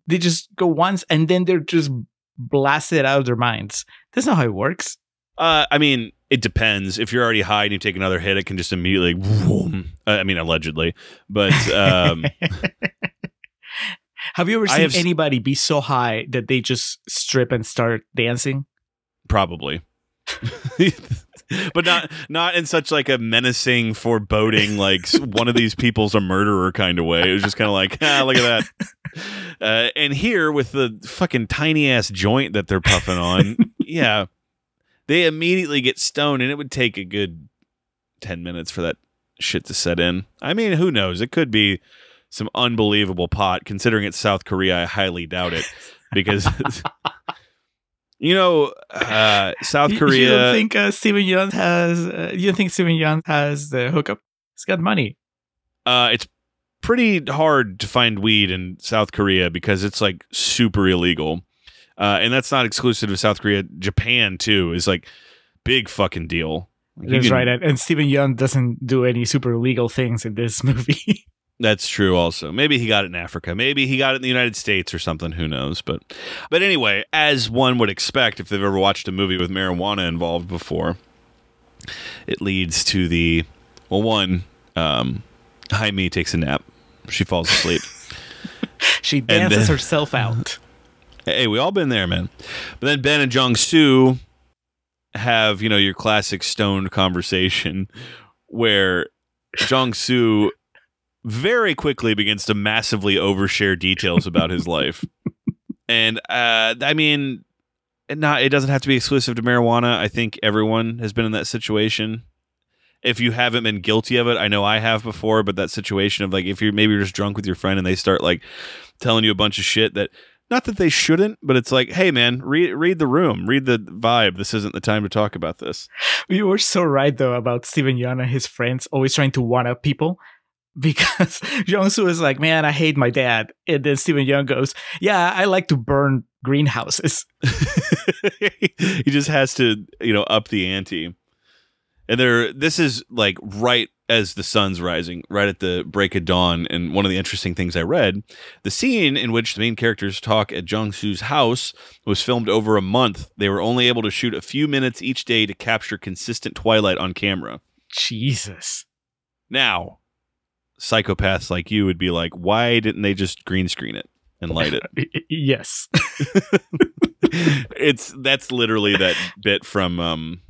They just go once and then they're just blasted out of their minds. That's not how it works. Uh, I mean, it depends. If you're already high and you take another hit, it can just immediately. I mean, allegedly, but um, have you ever seen anybody be so high that they just strip and start dancing? probably. but not not in such like a menacing, foreboding, like one of these people's a murderer kind of way. It was just kind of like, ah, look at that. Uh, and here with the fucking tiny ass joint that they're puffing on, yeah, they immediately get stoned, and it would take a good ten minutes for that shit to set in. I mean, who knows? It could be some unbelievable pot. Considering it's South Korea, I highly doubt it because. You know, uh, South Korea. You don't think uh, Steven Yeun has? Uh, you don't think Steven Yeun has the hookup? He's got money. uh, it's pretty hard to find weed in South Korea because it's like super illegal. Uh, and that's not exclusive to South Korea. Japan too is like big fucking deal. That's can- right. And, and Steven Yeun doesn't do any super illegal things in this movie. That's true. Also, maybe he got it in Africa. Maybe he got it in the United States or something. Who knows? But, but anyway, as one would expect, if they've ever watched a movie with marijuana involved before, it leads to the well. One, um, Jaime takes a nap. She falls asleep. she dances then- herself out. Hey, we all been there, man. But then Ben and Jung Soo have, you know, your classic stoned conversation where Jung Soo very quickly begins to massively overshare details about his life. And uh I mean it not it doesn't have to be exclusive to marijuana. I think everyone has been in that situation. If you haven't been guilty of it, I know I have before, but that situation of like if you're maybe you're just drunk with your friend and they start like telling you a bunch of shit that not that they shouldn't, but it's like, hey man, read read the room, read the vibe. This isn't the time to talk about this. You were so right though about Steven Yeun and his friends always trying to one up people. Because Jong Soo is like, man, I hate my dad. And then Steven Yeun goes, yeah, I like to burn greenhouses. he just has to, you know, up the ante. And there this is like right as the sun's rising, right at the break of dawn. And one of the interesting things I read, the scene in which the main characters talk at Jung Soo's house was filmed over a month. They were only able to shoot a few minutes each day to capture consistent twilight on camera. Jesus. Now, psychopaths like you would be like, why didn't they just green screen it and light it? Yes. it's that's literally that bit from um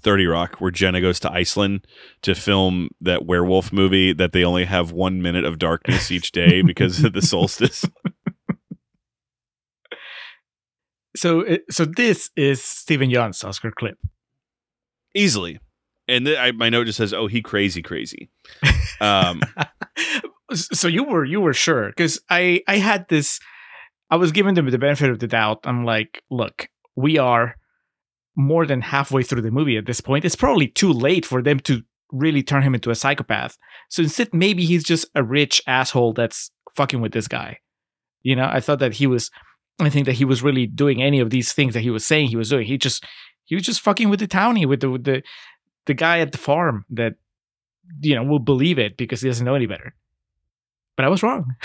30 Rock where Jenna goes to Iceland to film that werewolf movie that they only have 1 minute of darkness each day because of the solstice. So, so this is Steven Yeun's Oscar clip. Easily. And th- I, my note just says, "Oh, he crazy crazy." Um so you were you were sure because I I had this. I was giving them the benefit of the doubt. I'm like, look, we are more than halfway through the movie at this point. It's probably too late for them to really turn him into a psychopath. So instead, maybe he's just a rich asshole that's fucking with this guy. You know, I thought that he was. I think that he was really doing any of these things that he was saying he was doing. He just he was just fucking with the townie, with the with the the guy at the farm that you know will believe it because he doesn't know any better. But I was wrong.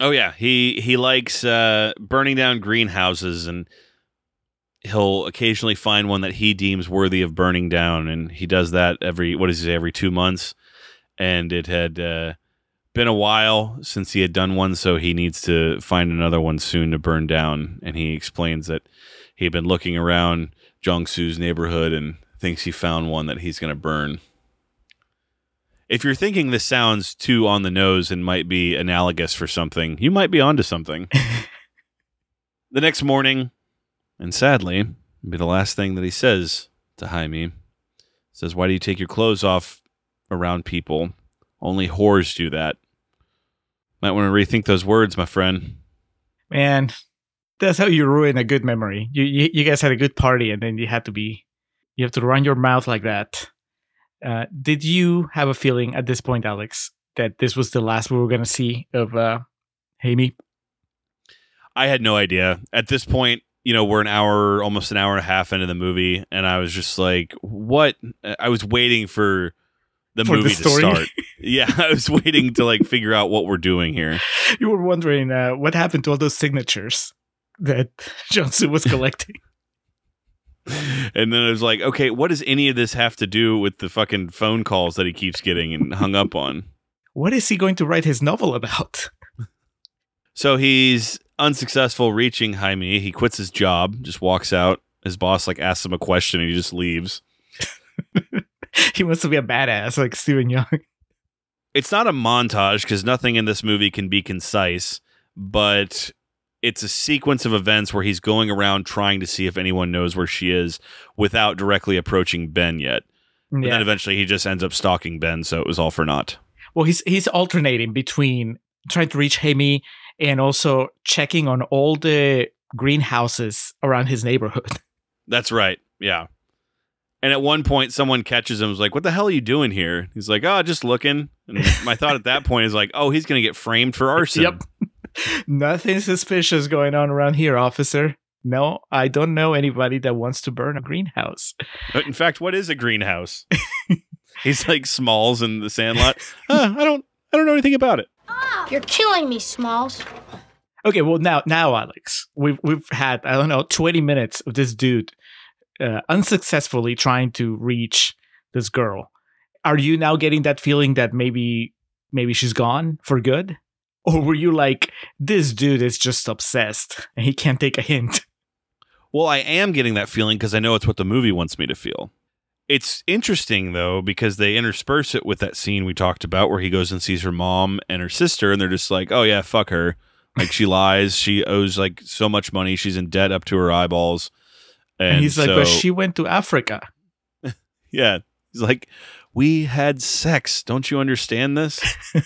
Oh yeah, he he likes uh, burning down greenhouses, and he'll occasionally find one that he deems worthy of burning down, and he does that every what does he say every two months. And it had uh, been a while since he had done one, so he needs to find another one soon to burn down. And he explains that he had been looking around Jongsu's neighborhood and thinks he found one that he's going to burn. If you're thinking this sounds too on the nose and might be analogous for something, you might be onto something. the next morning, and sadly, it'll be the last thing that he says to Jaime. Says, "Why do you take your clothes off around people? Only whores do that." Might want to rethink those words, my friend. Man, that's how you ruin a good memory. You, you you guys had a good party, and then you had to be, you have to run your mouth like that. Uh, did you have a feeling at this point, Alex, that this was the last we were going to see of uh, Hamey? I had no idea. At this point, you know, we're an hour, almost an hour and a half into the movie, and I was just like, what? I was waiting for the For the movie to start. yeah, I was waiting to like figure out what we're doing here. You were wondering uh, what happened to all those signatures that Johnson was collecting. And then I was like, okay, what does any of this have to do with the fucking phone calls that he keeps getting and hung up on? what is he going to write his novel about? So he's unsuccessful reaching Jaime. He quits his job, just walks out. His boss like asks him a question and he just leaves. he wants to be a badass like Steven Yeun. it's not a montage because nothing in this movie can be concise, but it's a sequence of events where he's going around trying to see if anyone knows where she is without directly approaching Ben yet. But then eventually he just ends up stalking Ben, so it was all for naught. Well, he's he's alternating between trying to reach Hamey and also checking on all the greenhouses around his neighborhood. That's right. Yeah. And at one point, someone catches him. and is like, "What the hell are you doing here?" He's like, "Oh, just looking." And my thought at that point is like, "Oh, he's gonna get framed for arson." Yep. Nothing suspicious going on around here, officer. No, I don't know anybody that wants to burn a greenhouse. But in fact, what is a greenhouse? he's like Smalls in the Sandlot. Huh, I don't. I don't know anything about it. You're killing me, Smalls. Okay, well now, now, Alex, we've we've had I don't know twenty minutes of this dude uh, unsuccessfully trying to reach this girl. Are you now getting that feeling that maybe maybe she's gone for good, or were you like this dude is just obsessed and he can't take a hint? Well, I am getting that feeling because I know it's what the movie wants me to feel. It's interesting though because they intersperse it with that scene we talked about where he goes and sees her mom and her sister, and they're just like, "Oh yeah, fuck her." Like she lies, she owes like so much money, she's in debt up to her eyeballs. And, And, he's like, but she went to Africa. yeah, he's like, "We had sex. Don't you understand this?"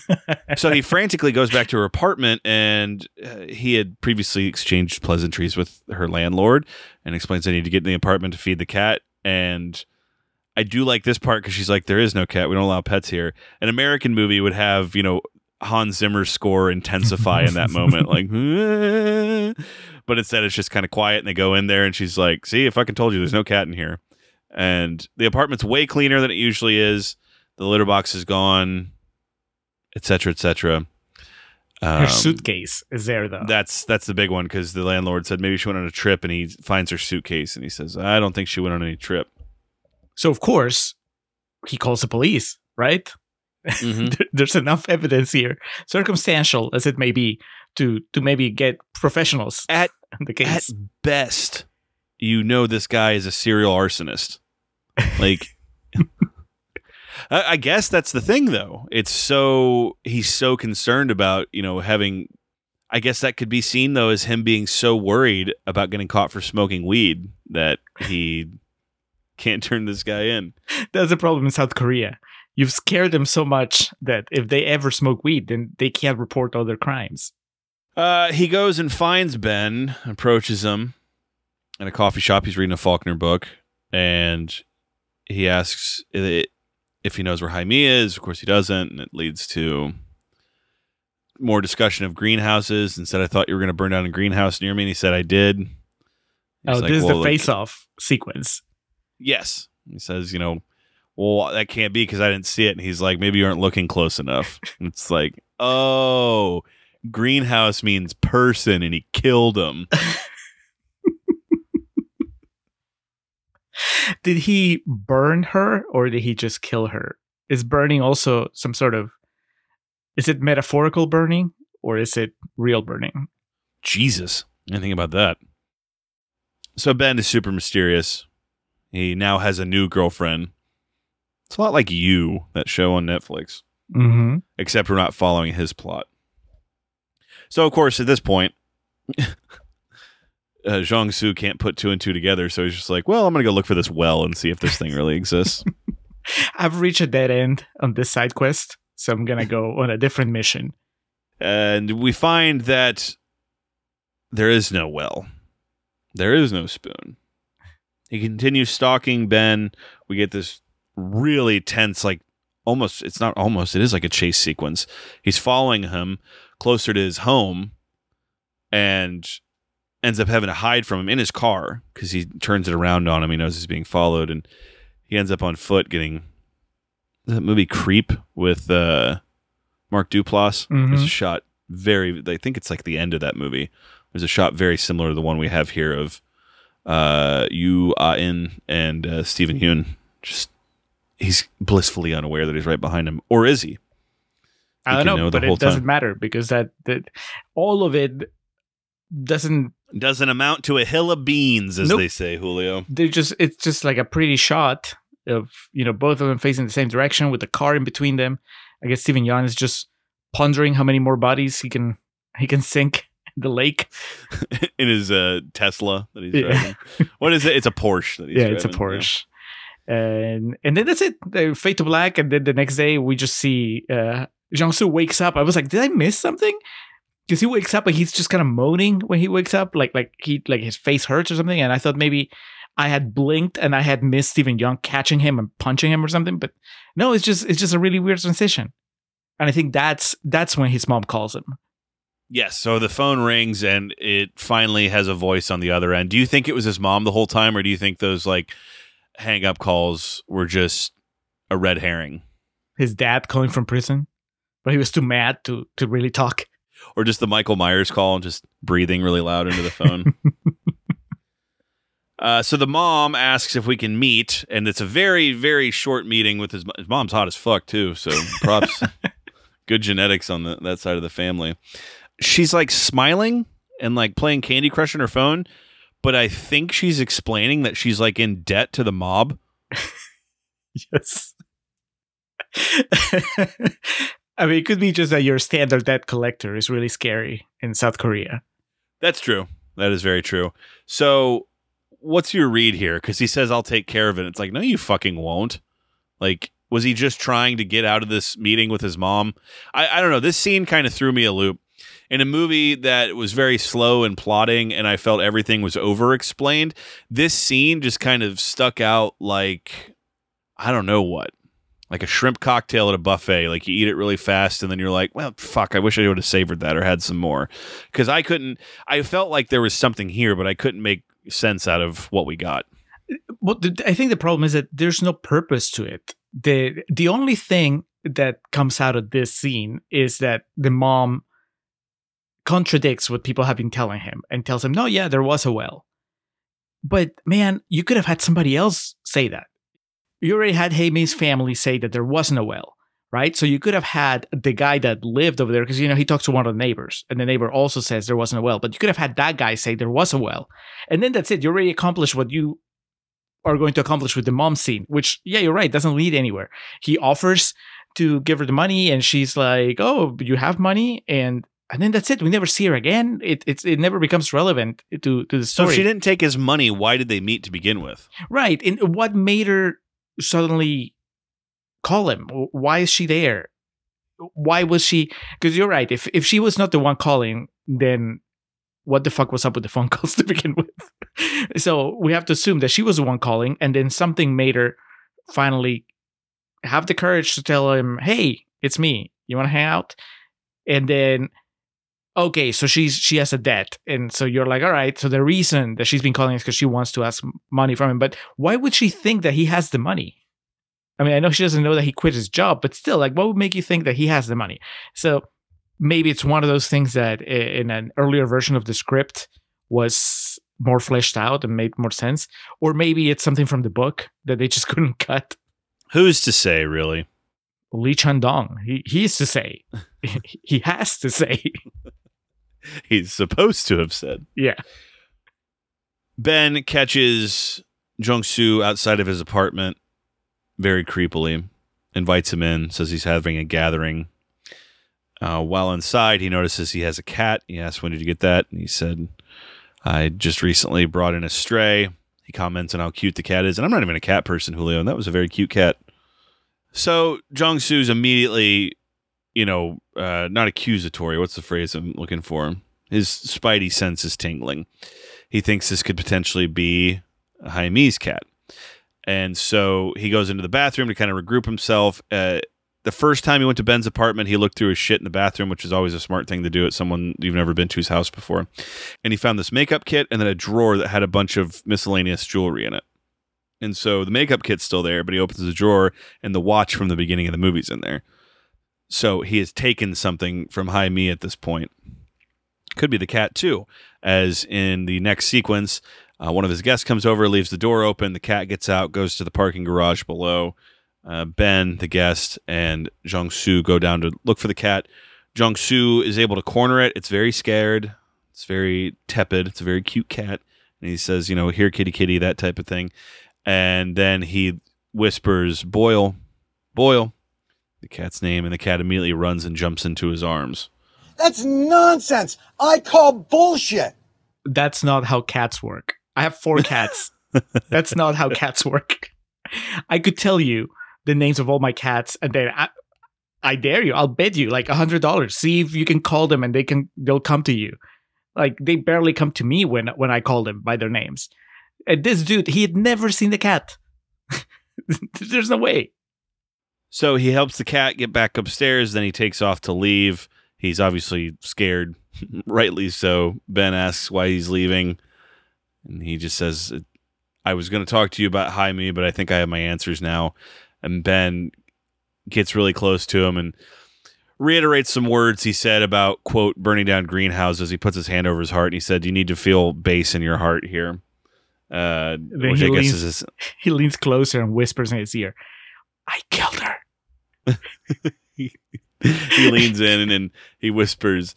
so he frantically goes back to her apartment and uh, he had previously exchanged pleasantries with her landlord and explains I need to get in the apartment to feed the cat. And I do like this part because she's like there is no cat. We don't allow pets here. An American movie would have you know Hans Zimmer's score intensify in that moment like but instead it's just kind of quiet and they go in there and she's like see if I can told you there's no cat in here and the apartment's way cleaner than it usually is the litter box is gone etc etc Her Um, suitcase is there though. that's that's the big one because the landlord said maybe she went on a trip and he finds her suitcase and he says i don't think she went on any trip so of course he calls the police, right? Mhm. there's enough evidence here, circumstantial as it may be, to to maybe get professionals At the at case. best, you know this guy is a serial arsonist. Like, I, I guess that's the thing, though. It's so he's so concerned about you know having. I guess that could be seen though as him being so worried about getting caught for smoking weed that he can't turn this guy in. That's a problem in South Korea. You've scared them so much that if they ever smoke weed, then they can't report all their crimes. Uh, he goes and finds Ben, approaches him in a coffee shop. He's reading a Faulkner book, and he asks if he knows where Jaime is. Of course, he doesn't, and it leads to more discussion of greenhouses. And said, "I thought you were going to burn down a greenhouse near me." And he said, "I did." He's Oh, like, this is "Well, the face-off sequence. Yes, he says, "You know." Well, that can't be because I didn't see it. And he's like, maybe you aren't looking close enough. And it's like, oh, greenhouse means person, and he killed him. Did he burn her or did he just kill her? Is burning also some sort of is it metaphorical burning or is it real burning? Jesus. Anything about that. So Ben is super mysterious. He now has a new girlfriend. It's a lot like you, that show on Netflix, Mm-hmm. except we're not following his plot. So, of course, at this point, uh, Zhang Su can't put two and two together. So he's just like, well, I'm going to go look for this well and see if this thing really exists. I've reached a dead end on this side quest, so I'm gonna go on a different mission. and we find that there is no well. There is no spoon. He continues stalking Ben. We get this really tense, like almost, it's not almost, it is like a chase sequence. He's following him closer to his home and ends up having to hide from him in his car because he turns it around on him. He knows he's being followed and he ends up on foot getting that movie Creep with uh, Mark Duplass. There's a shot very, I think it's like the end of that movie. There's a shot very similar to the one we have here of uh, Yu Ah-in and uh, Steven Yeun. Just he's blissfully unaware that he's right behind him, or is he? I don't know, know but it doesn't time. matter because that that all of it doesn't. Doesn't amount to a hill of beans, as Nope. they say, Julio. They just it's just like a pretty shot of you know both of them facing the same direction with the car in between them. I guess Steven Yeun is just pondering how many more bodies he can he can sink in the lake. in his uh, Tesla that he's Yeah. driving. What is it? It's a Porsche. That he's driving. yeah, it's a. Porsche. And and then that's it. They fade to black, and then the next day we just see uh Jiang Su wakes up. I was like, did I miss something? Because he wakes up and he's just kind of moaning when he wakes up, like like he like his face hurts or something. And I thought maybe I had blinked and I had missed Steven Yeun catching him and punching him or something. But no, it's just it's just a really weird transition. And I think that's that's when his mom calls him. Yes. So the phone rings and it finally has a voice on the other end. Do you think it was his mom the whole time, or do you think those like hang up calls were just a red herring, His dad calling from prison, but he was too mad to to really talk. Or just the Michael Myers call and just breathing really loud into the phone? Uh, so the mom asks if we can meet, and it's a very, very short meeting with his, his mom's hot as fuck too. So props, good genetics on the, that side of the family. She's like smiling and like playing Candy Crush on her phone, but I think she's explaining that she's like in debt to the mob. Yes. I mean, it could be just that your standard debt collector is really scary in South Korea. That's true. That is very true. So, what's your read here? Because he says, I'll take care of it. It's like, no, you fucking won't. Like, was he just trying to get out of this meeting with his mom? I, I don't know. This scene kind of threw me a loop. In a movie that was very slow and plotting, and I felt everything was over explained, this scene just kind of stuck out like, I don't know what. Like a shrimp cocktail at a buffet. Like you eat it really fast, and then you're like, well, fuck, I wish I would have savored that or had some more. Because I couldn't, I felt like there was something here, but I couldn't make sense out of what we got. Well, I think the problem is that there's no purpose to it. the The only thing that comes out of this scene is that the mom contradicts what people have been telling him and tells him, "No, yeah, there was a well." But man, you could have had somebody else say that. You already had Jaime's family say that there wasn't a well. right? So you could have had the guy that lived over there because you know he talks to one of the neighbors, and the neighbor also says there wasn't a well. But you could have had that guy say there was a well, and then that's it. You already accomplished what you are going to accomplish with the mom scene. Which, yeah, you're right, doesn't lead anywhere. He offers to give her the money, and she's like, "Oh, you have money," and and then that's it. We never see her again. It it's it never becomes relevant to to the story. So if she didn't take his money, why did they meet to begin with? Right. And what made her suddenly call him? Why is she there? Why was she? Because you're right. If if she was not the one calling, then what the fuck was up with the phone calls to begin with? so we have to assume that she was the one calling, and then something made her finally have the courage to tell him, "Hey, it's me. You want to hang out?" And then okay, so she's she has a debt, and so you're like, all right. So the reason that she's been calling is because she wants to ask money from him. But why would she think that he has the money? I mean, I know she doesn't know that he quit his job, but still, like, what would make you think that he has the money? So maybe it's one of those things that in an earlier version of the script was more fleshed out and made more sense, or maybe it's something from the book that they just couldn't cut. Who's to say, really? Lee Chang Dong, he he is to say, he has to say, He's supposed to have said. yeah. Ben catches Jung Soo outside of his apartment very creepily, invites him in, says he's having a gathering. Uh, while inside, he notices he has a cat. He asks, When did you get that? And he said, I just recently brought in a stray. He comments on how cute the cat is. And I'm not even a cat person, Julio, and that was a very cute cat. So Jung Soo's immediately, you know, uh, not accusatory. What's the phrase I'm looking for? His spidey sense is tingling he thinks this could potentially be a Jaimese cat. And so he goes into the bathroom to kind of regroup himself. Uh, the first time he went to Ben's apartment, he looked through his shit in the bathroom, which is always a smart thing to do at someone you've never been to his house before. And he found this makeup kit and then a drawer that had a bunch of miscellaneous jewelry in it. And so the makeup kit's still there, but he opens the drawer and the watch from the beginning of the movie's in there. So he has taken something from Jaime at this point. Could be the cat too, as in the next sequence, uh, one of his guests comes over, leaves the door open. The cat gets out, goes to the parking garage below. Uh, ben, the guest, and Jung Soo go down to look for the cat. Jung Soo is able to corner it. It's very scared. It's very tepid. It's a very cute cat. And he says, you know, here, kitty, kitty, that type of thing. And then he whispers, Boil, Boyle, the cat's name. And the cat immediately runs and jumps into his arms. That's nonsense. I call bullshit. That's not how cats work. I have four cats. That's not how cats work. I could tell you the names of all my cats, and then I, I dare you. I'll bet you like a hundred dollars. See if you can call them, and they can. They'll come to you. Like they barely come to me when when I call them by their names. And this dude, he had never seen the cat. There's no way. So he helps the cat get back upstairs. Then he takes off to leave. He's obviously scared, rightly so. Ben asks why he's leaving. And he just says, I was going to talk to you about Jaime, but I think I have my answers now. And Ben gets really close to him and reiterates some words he said about, quote, burning down greenhouses. He puts his hand over his heart and he said, You need to feel bass in your heart here. Uh, which he I guess leans- is his, He leans closer and whispers in his ear, "I killed her." he leans in and, and he whispers,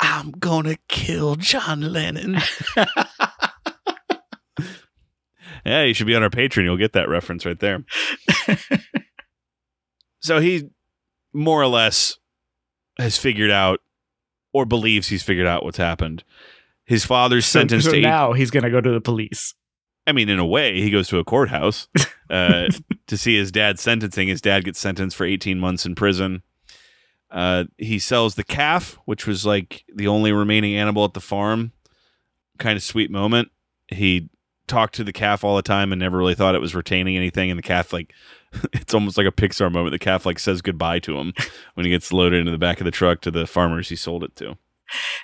I'm gonna kill John Lennon. yeah, you should be on our Patreon. You'll get that reference right there. so he more or less has figured out or believes he's figured out what's happened. His father's sentenced so to eight now he's gonna go to the police. I mean, in a way, he goes to a courthouse uh, to see his dad sentencing. His dad gets sentenced for 18 months in prison. Uh, he sells the calf, which was like the only remaining animal at the farm. Kind of sweet moment. He talked to the calf all the time and never really thought it was retaining anything. And the calf, like, it's almost like a Pixar moment. The calf, like, says goodbye to him when he gets loaded into the back of the truck to the farmers he sold it to.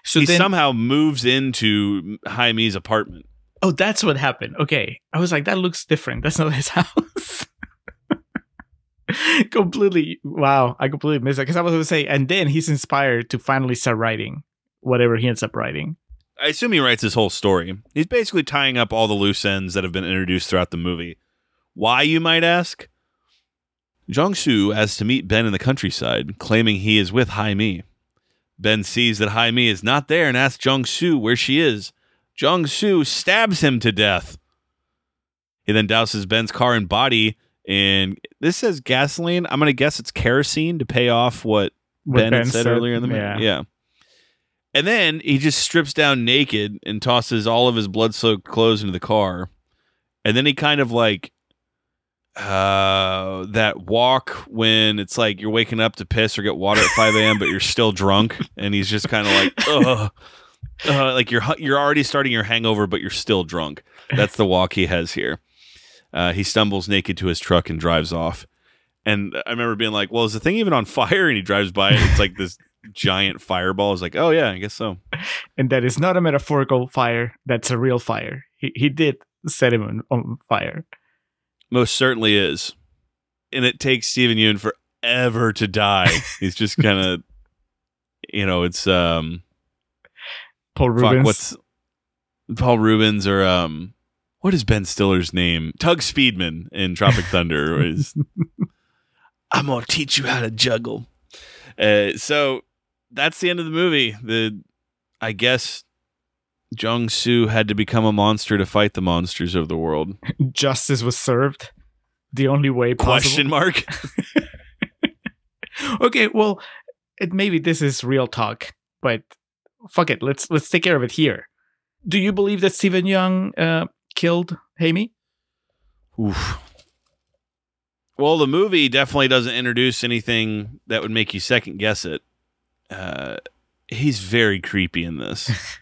So he then, somehow moves into Jaime's apartment. Oh, that's what happened. Okay, I was like, that looks different. That's not his house. completely. Wow, I completely missed that because I was going to say, and then he's inspired to finally start writing whatever he ends up writing. I assume he writes his whole story. He's basically tying up all the loose ends that have been introduced throughout the movie. Why, you might ask? Jong Soo asks to meet Ben in the countryside, claiming he is with Hai Mi. Ben sees that Hai Mi is not there and asks Jong Soo where she is. Jong Soo stabs him to death. He then douses Ben's car and body, and this says gasoline. I'm going to guess it's kerosene to pay off what, What ben, Ben said, said, earlier in the movie. yeah. Yeah. And then he just strips down naked and tosses all of his blood soaked clothes into the car. And then he kind of like uh that walk when it's like you're waking up to piss or get water at 5 a.m. but you're still drunk and he's just kind of like ugh uh, like you're you're already starting your hangover but you're still drunk that's the walk he has here uh, he stumbles naked to his truck and drives off and i remember being like well is the thing even on fire and he drives by and it's like this giant fireball is like oh yeah i guess so And that is not a metaphorical fire. That's a real fire. He, he did set him on, on fire. Most certainly is. And it takes Steven Yeun forever to die. He's just kind of, you know, it's um, Paul fuck, Reubens. what's Paul Reubens or um, what is Ben Stiller's name? Tugg Speedman in Tropic Thunder is. I'm gonna teach you how to juggle. Uh, so that's the end of the movie. The, I guess, Jung Soo had to become a monster to fight the monsters of the world. justice was served? The only way possible. Question mark. okay, well, it, maybe this is real talk, but fuck it. Let's let's take care of it here. Do you believe that Steven Yeun uh, killed Hamey? Oof. Well, the movie definitely doesn't introduce anything that would make you second guess it. Uh, he's very creepy in this.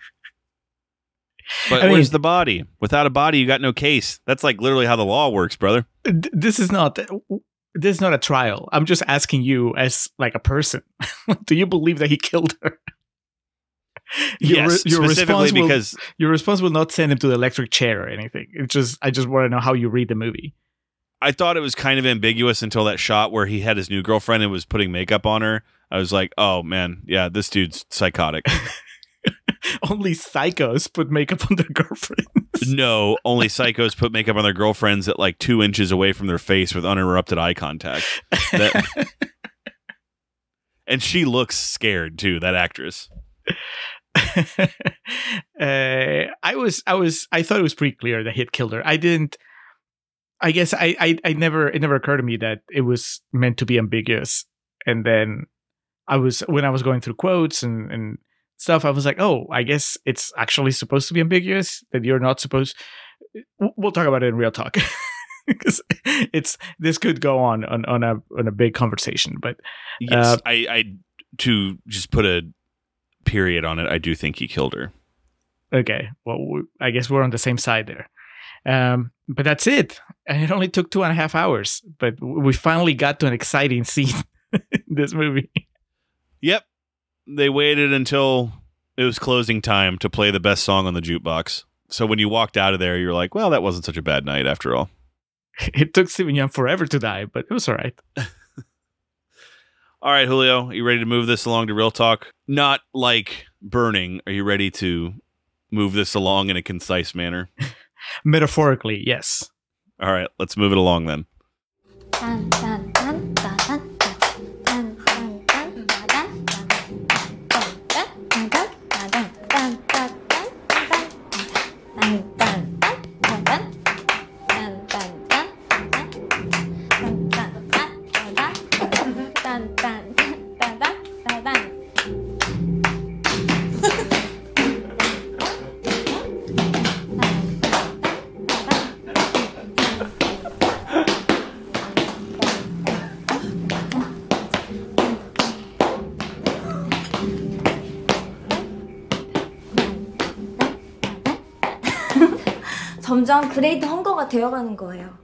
But I mean- where's the body? Without a body, you got no case. That's like literally how the law works, brother. This is not this is not a trial. I'm just asking you as like a person. Do you believe that he killed her? Your yes, your specifically response will- because Your response will not send him to the electric chair or anything. It's just I just want to know how you read the movie. I thought it was kind of ambiguous until that shot where he had his new girlfriend and was putting makeup on her. I was like, oh man, yeah, this dude's psychotic. Only psychos put makeup on their girlfriends. no, only psychos put makeup on their girlfriends at like two inches away from their face with uninterrupted eye contact. That- and she looks scared too, that actress. uh, I was, I was, I thought it was pretty clear that he had killed her. I didn't. I guess I, I, I never, it never occurred to me that it was meant to be ambiguous. And then I was, when I was going through quotes and and stuff, I was like, oh, I guess it's actually supposed to be ambiguous. That you're not supposed. We'll talk about it in real talk. Because it's this could go on on on a on a big conversation, but Yes, Uh, I, I to just put a period on it. I do think he killed her. Okay, well, we, I guess we're on the same side there. Um, but that's it. And it only took two and a half hours, but we finally got to an exciting scene in this movie. Yep, they waited until it was closing time to play the best song on the jukebox. So when you walked out of there, you're like, well, that wasn't such a bad night after all. It took Steven Yeun forever to die, but it was all right. All right, Julio, are you ready to move this along to real talk? Not like burning. Are you ready to move this along in a concise manner? Metaphorically, yes. All right, let's move it along then. 점점 그레이트 헝거가 되어가는 거예요.